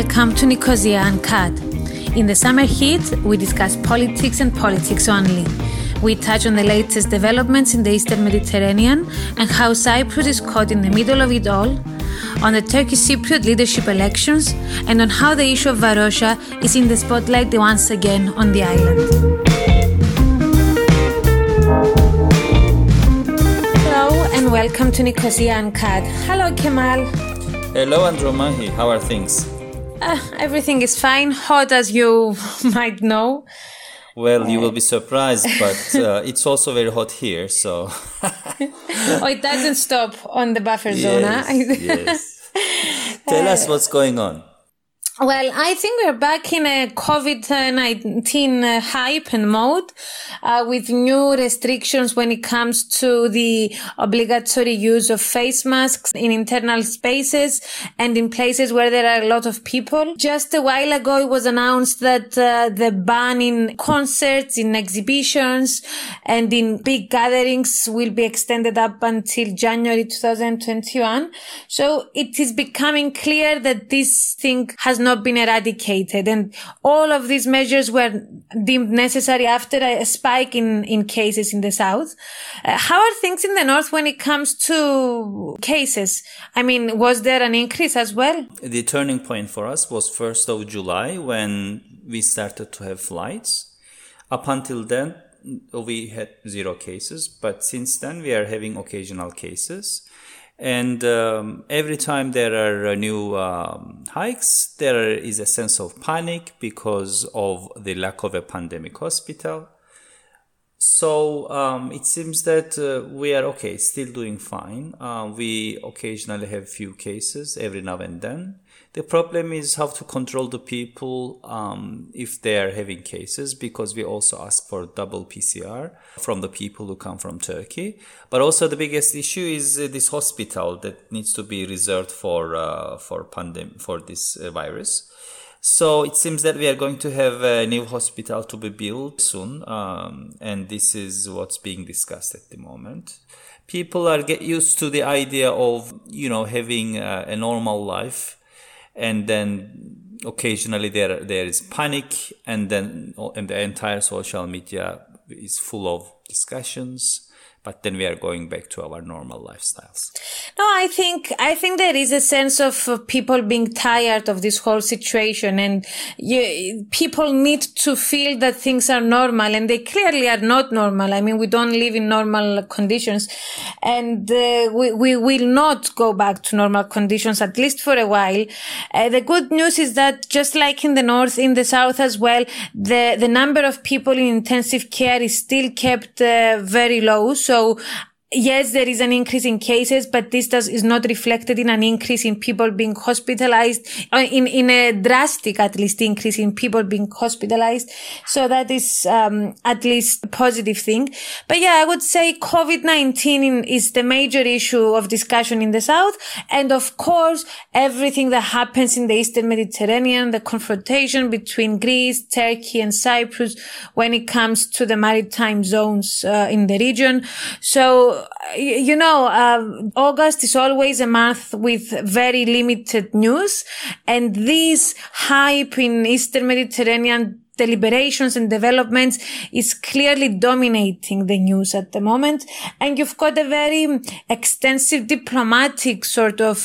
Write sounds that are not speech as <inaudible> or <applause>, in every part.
welcome to Nicosia Uncut. In the summer heat, we discuss politics and politics only. We touch on the latest developments in the Eastern Mediterranean and how Cyprus is caught in the middle of it all, on the Turkish Cypriot leadership elections, and on how the issue of Varosha is in the spotlight once again on the island. Hello and welcome to Nicosia Uncut. Hello, Kemal. Hello, Andromachi. How are things? Uh, everything is fine, hot as you <laughs> might know. Well, you will be surprised, but uh, it's also very hot here, so. <laughs> oh, it doesn't stop on the buffer zone, yes, huh? yes. <laughs> Tell us what's going on. Well, I think we're back in a COVID-19 uh, hype and mode, uh, with new restrictions when it comes to the obligatory use of face masks in internal spaces and in places where there are a lot of people. Just a while ago, it was announced that uh, the ban in concerts, in exhibitions, and in big gatherings will be extended up until January 2021. So it is becoming clear that this thing has not not been eradicated. And all of these measures were deemed necessary after a spike in, in cases in the south. Uh, how are things in the north when it comes to cases? I mean, was there an increase as well? The turning point for us was 1st of July when we started to have flights. Up until then, we had zero cases, but since then we are having occasional cases. And um, every time there are uh, new um, hikes, there is a sense of panic because of the lack of a pandemic hospital. So um, it seems that uh, we are okay, still doing fine. Uh, we occasionally have few cases every now and then. The problem is how to control the people um, if they are having cases because we also ask for double PCR from the people who come from Turkey. But also the biggest issue is uh, this hospital that needs to be reserved for uh, for pandemic for this uh, virus. So it seems that we are going to have a new hospital to be built soon, um, and this is what's being discussed at the moment. People are get used to the idea of you know having uh, a normal life and then occasionally there there is panic and then and the entire social media is full of discussions but then we are going back to our normal lifestyles. No i think i think there is a sense of uh, people being tired of this whole situation and you, people need to feel that things are normal and they clearly are not normal. I mean we don't live in normal conditions and uh, we, we will not go back to normal conditions at least for a while. Uh, the good news is that just like in the north in the south as well the the number of people in intensive care is still kept uh, very low. So so Yes, there is an increase in cases, but this does, is not reflected in an increase in people being hospitalized, uh, in, in a drastic, at least, increase in people being hospitalized. So that is, um, at least a positive thing. But yeah, I would say COVID-19 is the major issue of discussion in the South. And of course, everything that happens in the Eastern Mediterranean, the confrontation between Greece, Turkey, and Cyprus when it comes to the maritime zones, uh, in the region. So, you know, uh, August is always a month with very limited news. And this hype in Eastern Mediterranean deliberations and developments is clearly dominating the news at the moment. And you've got a very extensive diplomatic sort of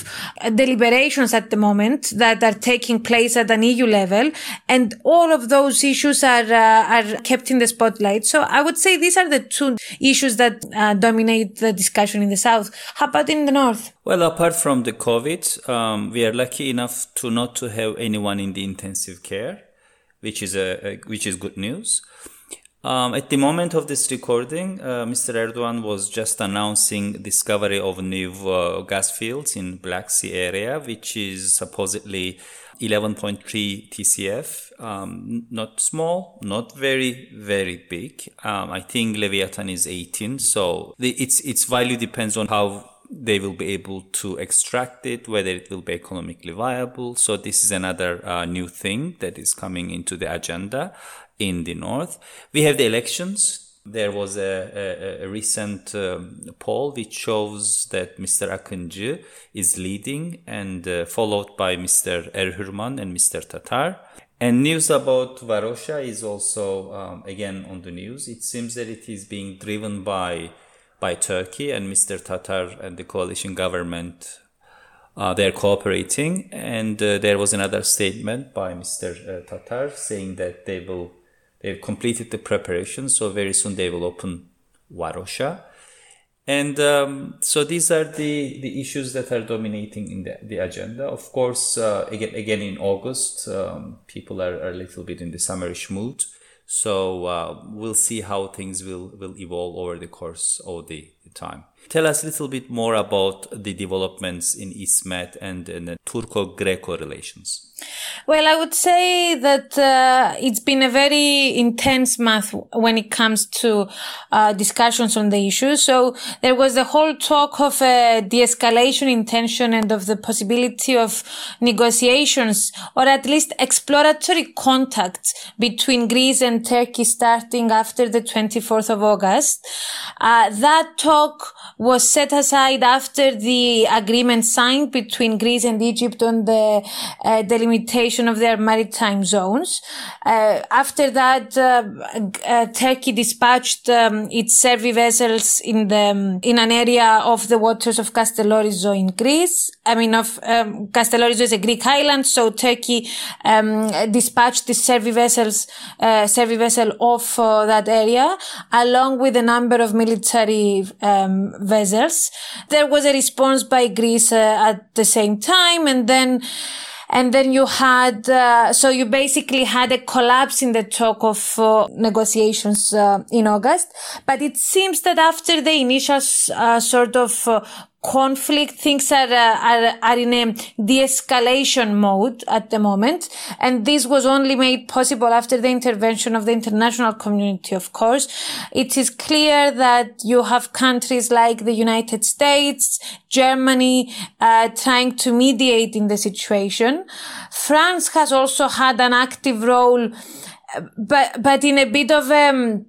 uh, deliberations at the moment that are taking place at an EU level. And all of those issues are, uh, are kept in the spotlight. So I would say these are the two issues that uh, dominate the discussion in the South. How about in the North? Well, apart from the COVID, um, we are lucky enough to not to have anyone in the intensive care which is a, a which is good news. Um, at the moment of this recording, uh, Mr. Erdogan was just announcing discovery of new uh, gas fields in Black Sea area, which is supposedly 11.3 TCF. Um, not small, not very very big. Um, I think Leviathan is 18, so the, its its value depends on how they will be able to extract it, whether it will be economically viable. So this is another uh, new thing that is coming into the agenda in the north. We have the elections There was a, a, a recent um, poll which shows that Mr. Akıncı is leading and uh, followed by Mr. Erhürman and Mr. Tatar. And news about Varosha is also um, again on the news. It seems that it is being driven by by Turkey and Mr. Tatar and the coalition government. Uh, they're cooperating, and uh, there was another statement by Mr. Uh, Tatar saying that they will They've completed the preparation, so very soon they will open Varosha. And um, so these are the, the issues that are dominating in the, the agenda. Of course, uh, again, again in August, um, people are, are, a little bit in the summerish mood. So uh, we'll see how things will, will evolve over the course of the, the time. Tell us a little bit more about the developments in EastMed and, the Turco-Greco relations. Well, I would say that uh, it's been a very intense month when it comes to uh, discussions on the issue. So there was a whole talk of a de-escalation intention and of the possibility of negotiations or at least exploratory contacts between Greece and Turkey starting after the 24th of August. Uh, that talk was set aside after the agreement signed between Greece and Egypt on the uh, delimitation of their maritime zones. Uh, after that, uh, uh Turkey dispatched um, its survey vessels in the um, in an area of the waters of Castellorizo in Greece. I mean, of um, Castellorizo is a Greek island, so Turkey um, dispatched the survey vessels, uh, survey vessel off uh, that area, along with a number of military um, vessels. There was a response by Greece at the same time, and then and then you had uh, so you basically had a collapse in the talk of uh, negotiations uh, in August. But it seems that after the initial uh, sort of uh, conflict. Things are, uh, are, are in a de-escalation mode at the moment. And this was only made possible after the intervention of the international community, of course. It is clear that you have countries like the United States, Germany, uh, trying to mediate in the situation. France has also had an active role, but, but in a bit of, um,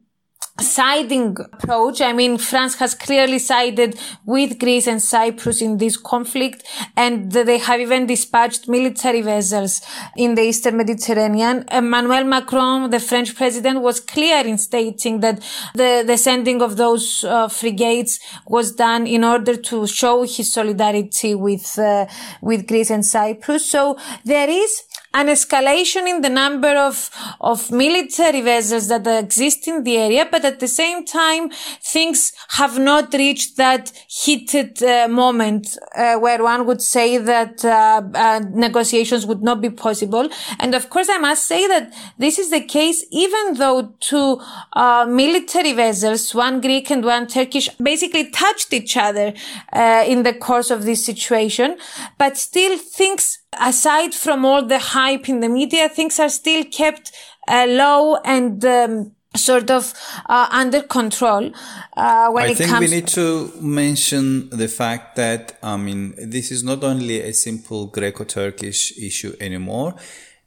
siding approach. I mean, France has clearly sided with Greece and Cyprus in this conflict, and they have even dispatched military vessels in the Eastern Mediterranean. Emmanuel Macron, the French president, was clear in stating that the, the sending of those uh, frigates was done in order to show his solidarity with uh, with Greece and Cyprus. So there is an escalation in the number of, of military vessels that exist in the area, but at the same time, things have not reached that heated uh, moment uh, where one would say that uh, uh, negotiations would not be possible. And of course, I must say that this is the case even though two uh, military vessels, one Greek and one Turkish, basically touched each other uh, in the course of this situation, but still things aside from all the hype in the media, things are still kept uh, low and um, sort of uh, under control uh, when I it think comes. we need to mention the fact that I mean this is not only a simple Greco-Turkish issue anymore.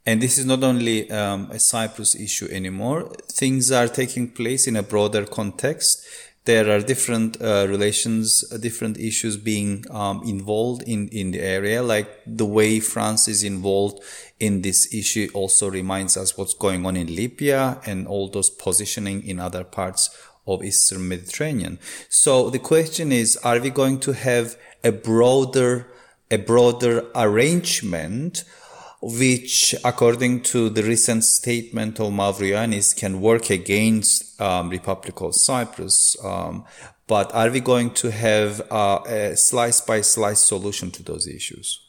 And this is not only um, a Cyprus issue anymore. Things are taking place in a broader context there are different uh, relations, uh, different issues being um, involved in, in the area. Like the way France is involved in this issue also reminds us what's going on in Libya and all those positioning in other parts of Eastern Mediterranean. So the question is, are we going to have a broader, a broader arrangement which, according to the recent statement of Mavroyiannis, can work against um, Republic of Cyprus. Um, but are we going to have uh, a slice by slice solution to those issues?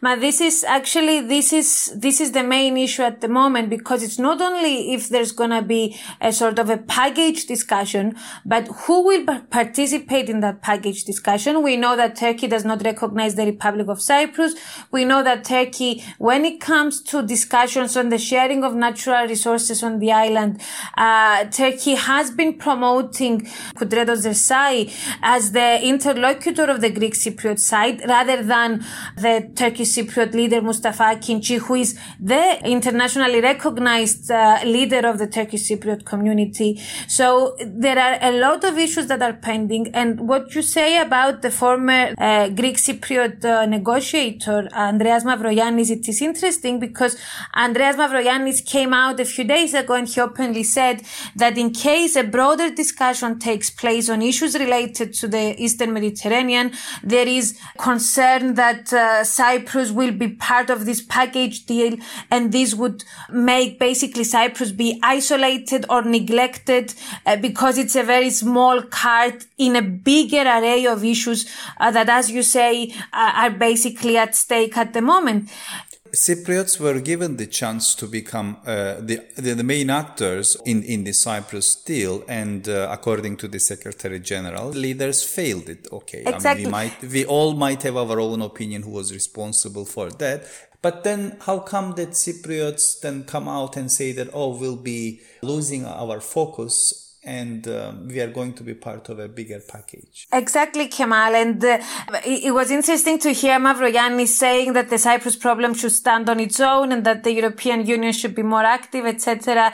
But this is actually, this is, this is the main issue at the moment because it's not only if there's to be a sort of a package discussion, but who will participate in that package discussion. We know that Turkey does not recognize the Republic of Cyprus. We know that Turkey, when it comes to discussions on the sharing of natural resources on the island, uh, Turkey has been promoting Kudret Özersay as the interlocutor of the Greek Cypriot side rather than the Turkish Cypriot leader Mustafa Akinci, who is the internationally recognized uh, leader of the Turkish Cypriot community. So there are a lot of issues that are pending. And what you say about the former uh, Greek Cypriot uh, negotiator, Andreas Mavroyiannis, it is interesting because Andreas Mavroyiannis came out a few days ago and he openly said that in case a broader discussion takes place on issues related to the Eastern Mediterranean, there is concern that uh, Cyprus will be part of this package deal and this would make basically Cyprus be isolated or neglected uh, because it's a very small card in a bigger array of issues uh, that, as you say, uh, are basically at stake at the moment. Cypriots were given the chance to become uh, the, the, main actors in in the Cyprus deal, and uh, according to the Secretary General, leaders failed it. Okay, exactly. I mean, we might we all might have our own opinion who was responsible for that. But then, how come that Cypriots then come out and say that oh, we'll be losing our focus and um, we are going to be part of a bigger package. Exactly, Kemal. And uh, it, was interesting to hear Mavroyiannis saying that the Cyprus problem should stand on its own and that the European Union should be more active, etc.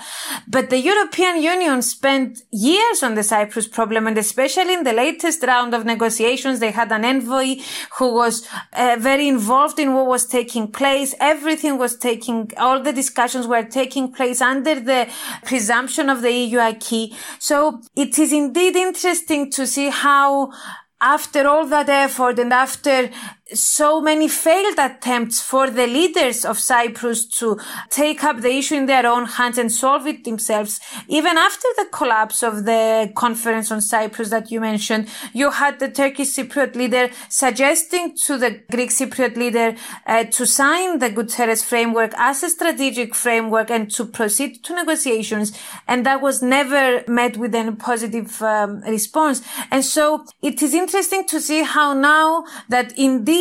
But the European Union spent years on the Cyprus problem, and especially in the latest round of negotiations, they had an envoy who was uh, very involved in what was taking place. Everything was taking, all the discussions were taking place under the presumption of the EU acquis. So it is indeed interesting to see how after all that effort and after so many failed attempts for the leaders of Cyprus to take up the issue in their own hands and solve it themselves. Even after the collapse of the conference on Cyprus that you mentioned, you had the Turkish Cypriot leader suggesting to the Greek Cypriot leader uh, to sign the Guterres framework as a strategic framework and to proceed to negotiations. And that was never met with any positive um, response. And so it is interesting to see how now that indeed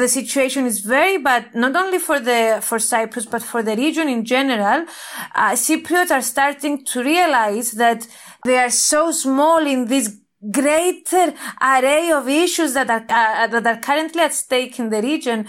the situation is very bad, not only for the for Cyprus but for the region in general. Uh, Cypriots are starting to realize that they are so small in this greater array of issues that are uh, that are currently at stake in the region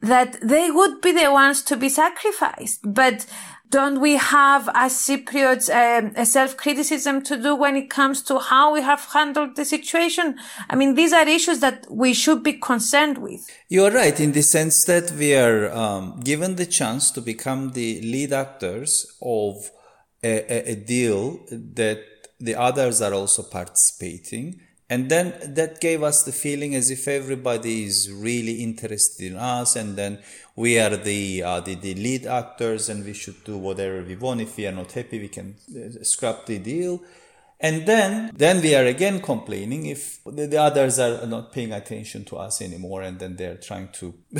that they would be the ones to be sacrificed, but don't we have as Cypriots um, a self-criticism to do when it comes to how we have handled the situation? I mean, these are issues that we should be concerned with. You're right in the sense that we are um, given the chance to become the lead actors of a, a deal that the others are also participating. And then that gave us the feeling as if everybody is really interested in us and then we are the, uh, the, the lead actors and we should do whatever we want. If we are not happy, we can uh, scrap the deal. And then, then we are again complaining if the, the, others are not paying attention to us anymore, and then they're trying to <laughs>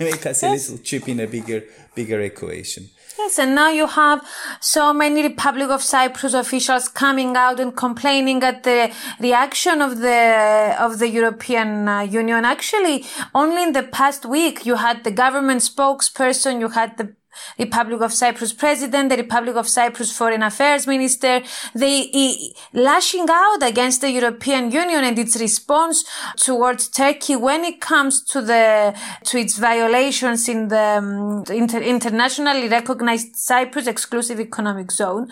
make us yes. a little chip in a bigger, bigger equation. Yes, and now you have so many Republic of Cyprus officials coming out and complaining at the reaction of the of the European uh, Union. Actually, only in the past week, you had the government spokesperson, you had the Republic of Cyprus president, the Republic of Cyprus foreign affairs minister, they lashing out against the European Union and its response towards Turkey when it comes to the to its violations in the um, inter- internationally recognized Cyprus exclusive economic zone.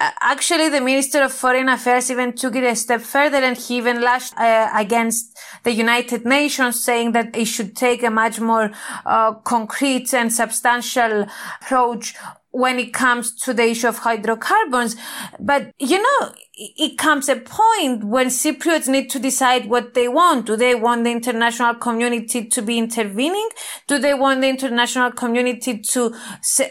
Uh, actually, the Minister of Foreign Affairs even took it a step further and he even lashed uh, against the United Nations, saying that it should take a much more uh, concrete and substantial approach when it comes to the issue of hydrocarbons. But, you know, it comes a point when Cypriots need to decide what they want. Do they want the international community to be intervening? Do they want the international community to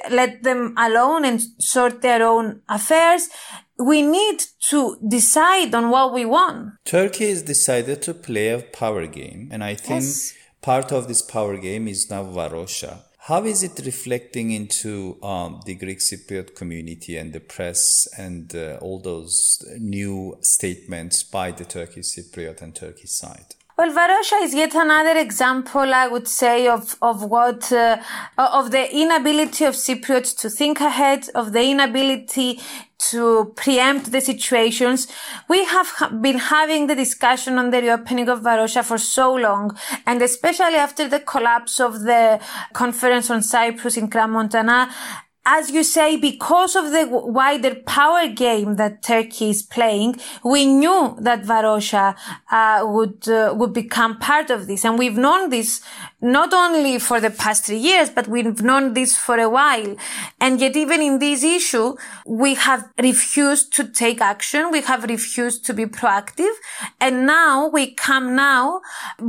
let them alone and sort their own affairs? We need to decide on what we want. Turkey has decided to play a power game, and I think yes. part of this power game is now Varosha how is it reflecting into um, the Greek Cypriot community and the press and uh, all those new statements by the Turkish Cypriot and Turkish side? Well, Varosha is yet another example, I would say, of, of what, uh, of the inability of Cypriots to think ahead, of the inability to preempt the situations. We have been having the discussion on the reopening of Varosha for so long, and especially after the collapse of the conference on Cyprus in Crans-Montana, as you say, because of the wider power game that Turkey is playing, we knew that Varosha uh, would uh, would become part of this, and we've known this not only for the past three years, but we've known this for a while. And yet, even in this issue, we have refused to take action. We have refused to be proactive, and now we come now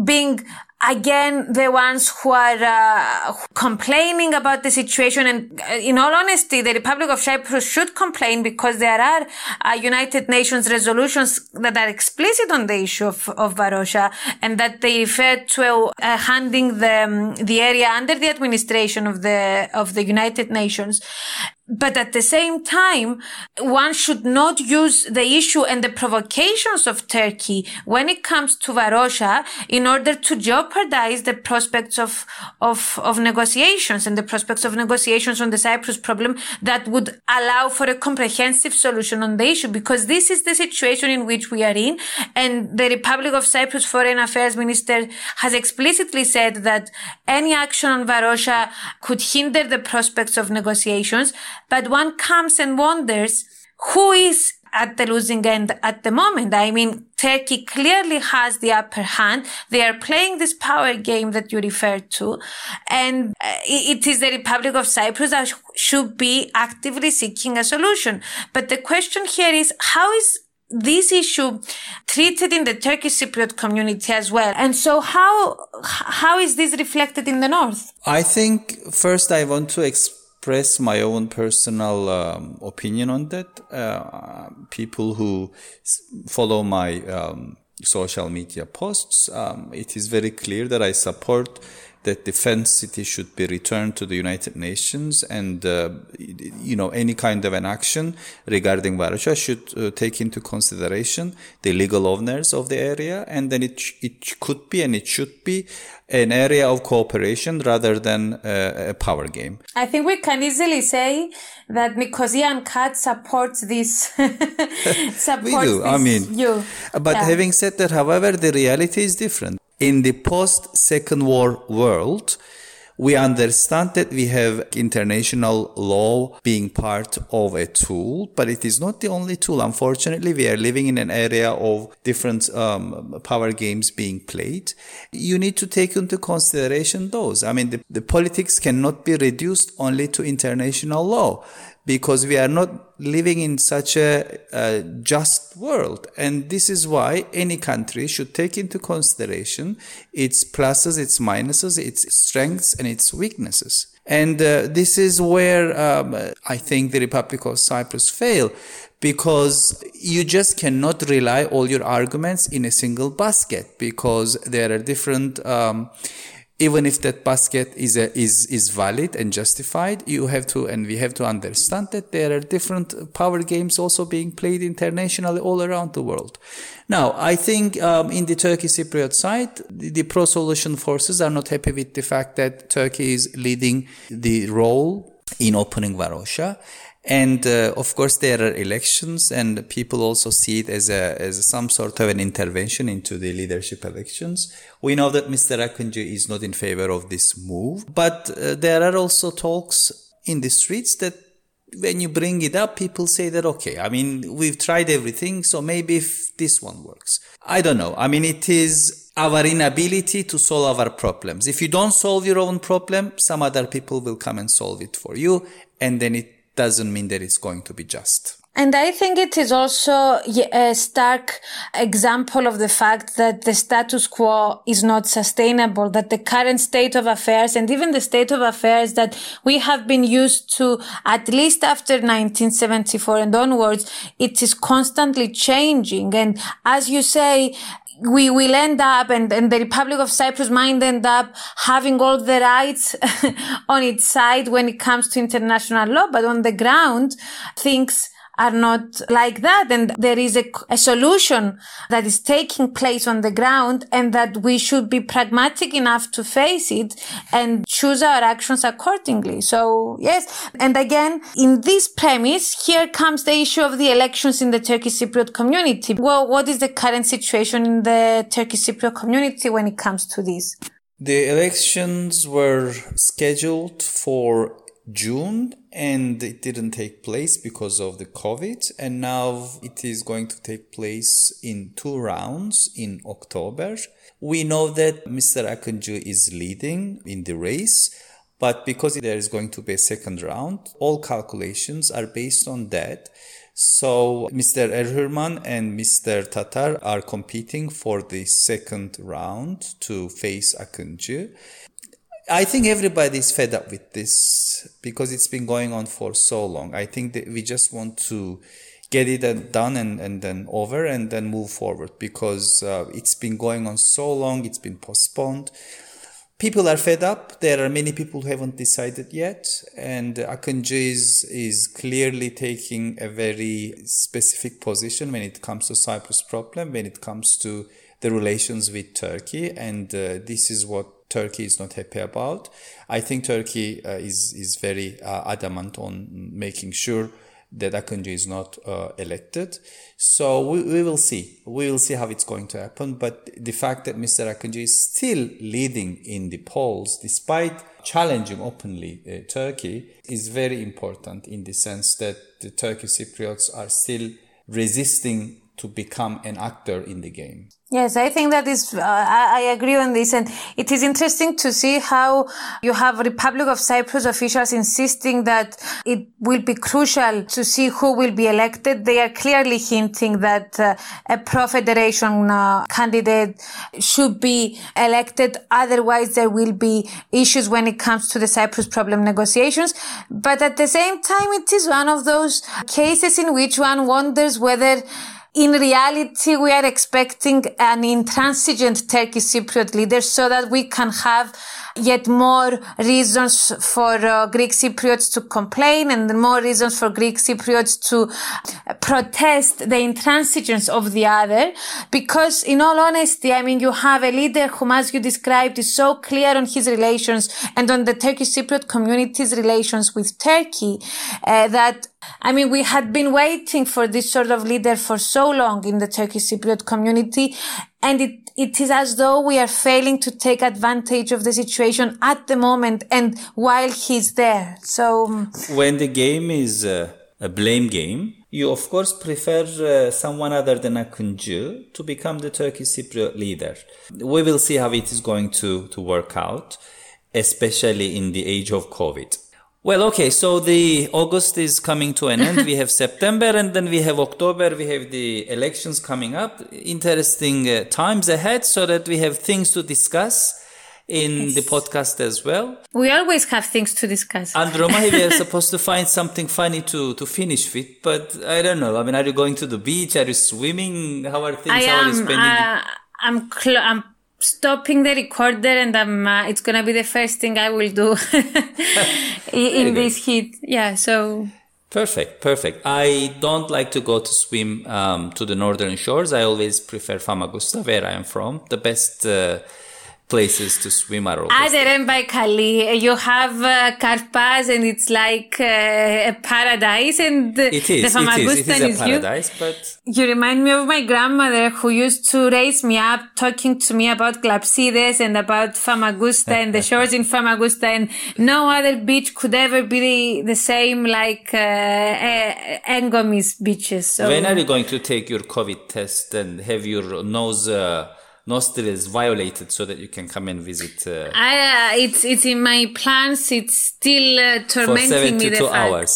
being again the ones who are uh, complaining about the situation and uh, in all honesty the republic of cyprus should complain because there are uh, united nations resolutions that are explicit on the issue of, of varosha and that they refer to uh, handing the um, the area under the administration of the of the united nations but at the same time, one should not use the issue and the provocations of Turkey when it comes to Varosha in order to jeopardize the prospects of, of, of negotiations and the prospects of negotiations on the Cyprus problem that would allow for a comprehensive solution on the issue because this is the situation in which we are in. And the Republic of Cyprus Foreign Affairs Minister has explicitly said that any action on Varosha could hinder the prospects of negotiations. But one comes and wonders who is at the losing end at the moment. I mean, Turkey clearly has the upper hand. They are playing this power game that you referred to. And uh, it is the Republic of Cyprus that should be actively seeking a solution. But the question here is, how is this issue treated in the Turkish Cypriot community as well. And so how, how is this reflected in the North? I think first I want to explain express my own personal um, opinion on that. Uh, people who follow my um, social media posts, um, it is very clear that I support that defense city should be returned to the United Nations and, uh, you know, any kind of an action regarding Varosha should uh, take into consideration the legal owners of the area. And then it, it could be and it should be an area of cooperation rather than uh, a power game. I think we can easily say that Nicosia Uncut supports this. supports <laughs> <laughs> we do. I mean, you. But yeah. having said that, however, the reality is different in the post Second War world, we understand that we have international law being part of a tool, but it is not the only tool. Unfortunately, we are living in an area of different um, power games being played. You need to take into consideration those. I mean, the, the politics cannot be reduced only to international law because we are not living in such a, a, just world. And this is why any country should take into consideration its pluses, its minuses, its strengths, and its weaknesses. And uh, this is where um, I think the Republic of Cyprus fail because you just cannot rely all your arguments in a single basket because there are different um, even if that basket is a, is is valid and justified you have to and we have to understand that there are different power games also being played internationally all around the world. Now i think um, in the turkey cypriot side the, the pro solution forces are not happy with the fact that turkey is leading the role in opening varosha and uh, of course, there are elections, and people also see it as a as some sort of an intervention into the leadership elections. We know that Mr. Akıncı is not in favor of this move, but uh, there are also talks in the streets that when you bring it up, people say that okay, I mean, we've tried everything, so maybe if this one works, I don't know. I mean, it is our inability to solve our problems. If you don't solve your own problem, some other people will come and solve it for you, and then it doesn't mean that it's going to be just. And I think it is also a stark example of the fact that the status quo is not sustainable, that the current state of affairs and even the state of affairs that we have been used to at least after 1974 and onwards, it is constantly changing. And as you say, we will end up and, and the Republic of Cyprus might end up having all the rights <laughs> on its side when it comes to international law, but on the ground, things are not like that. And there is a, a solution that is taking place on the ground and that we should be pragmatic enough to face it and choose our actions accordingly. So yes. And again, in this premise, here comes the issue of the elections in the Turkish Cypriot community. Well, what is the current situation in the Turkish Cypriot community when it comes to this? The elections were scheduled for June and it didn't take place because of the COVID. And now it is going to take place in two rounds in October. We know that Mr. Akıncı is leading in the race. But because there is going to be a second round, all calculations are based on that. So Mr. Erhürman and Mr. Tatar are competing for the second round to face Akıncı. I think everybody is fed up with this because it's been going on for so long. I think that we just want to get it done and, and then over and then move forward because uh, it's been going on so long, it's been postponed. People are fed up. There are many people who haven't decided yet. And Akıncı is, is clearly taking a very specific position when it comes to Cyprus problem, when it comes to the relations with Turkey. And uh, this is what Turkey is not happy about. I think Turkey uh, is is very uh, adamant on making sure that Akıncı is not uh, elected. So we, we will see. We will see how it's going to happen. But the fact that Mr. Akıncı is still leading in the polls, despite challenging openly uh, Turkey, is very important in the sense that the Turkish Cypriots are still resisting to become an actor in the game. Yes, I think that is, uh, I, agree on this. And it is interesting to see how you have Republic of Cyprus officials insisting that it will be crucial to see who will be elected. They are clearly hinting that uh, a pro-federation uh, candidate should be elected. Otherwise, there will be issues when it comes to the Cyprus problem negotiations. But at the same time, it is one of those cases in which one wonders whether in reality, we are expecting an intransigent Turkish Cypriot leader so that we can have yet more reasons for uh, Greek Cypriots to complain and more reasons for Greek Cypriots to protest the intransigence of the other. Because in all honesty, I mean, you have a leader whom, as you described, is so clear on his relations and on the Turkish Cypriot community's relations with Turkey uh, that I mean, we had been waiting for this sort of leader for so long in the Turkish Cypriot community. And it, it is as though we are failing to take advantage of the situation at the moment and while he's there. So. Um, when the game is uh, a blame game, you of course prefer uh, someone other than Akıncı to become the Turkish Cypriot leader. We will see how it is going to, to work out, especially in the age of COVID. Well, okay, so the August is coming to an end. <laughs> we have September and then we have October. We have the elections coming up. Interesting uh, times ahead so that we have things to discuss in yes. the podcast as well. We always have things to discuss. Andromachi, we are supposed to find something funny to, to finish with, but I don't know. I mean, are you going to the beach? Are you swimming? How are things? I How am, are you spending? Uh, I'm, cl- I'm stopping the recorder and I'm, uh, it's gonna be the first thing I will do <laughs> in, in this heat. Yeah, so. Perfect, perfect. I don't like to go to swim um, to the northern shores. I always prefer Famagusta, where I am from. The best uh, places to swim are always Aderen by Kali. You have uh, Karpas and it's like uh, a paradise and it is, the Famagusta it is, it is a paradise, you, but you remind me of my grandmother who used to raise me up talking to me about Glapsides and about Famagusta and the <laughs> shores in Famagusta and no other beach could ever be the same like uh, Engomis beaches. So. When are you going to take your COVID test and have your nose uh, nostrils violated so that you can come and visit? Uh, I, uh, it's it's in my plans. It's still uh, tormenting me. For 72 hours.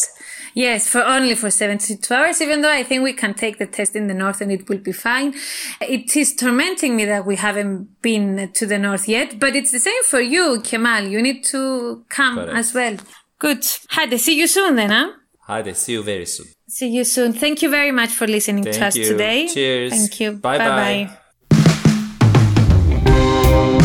Yes, for only for 72 hours, even though I think we can take the test in the north and it will be fine. It is tormenting me that we haven't been to the north yet, but it's the same for you, Kemal. You need to come Correct. as well. Good. Hadi, see you soon then, huh? Hadi, see you very soon. See you soon. Thank you very much for listening Thank to us you. today. Cheers. Thank you. Bye bye. bye. Thank you.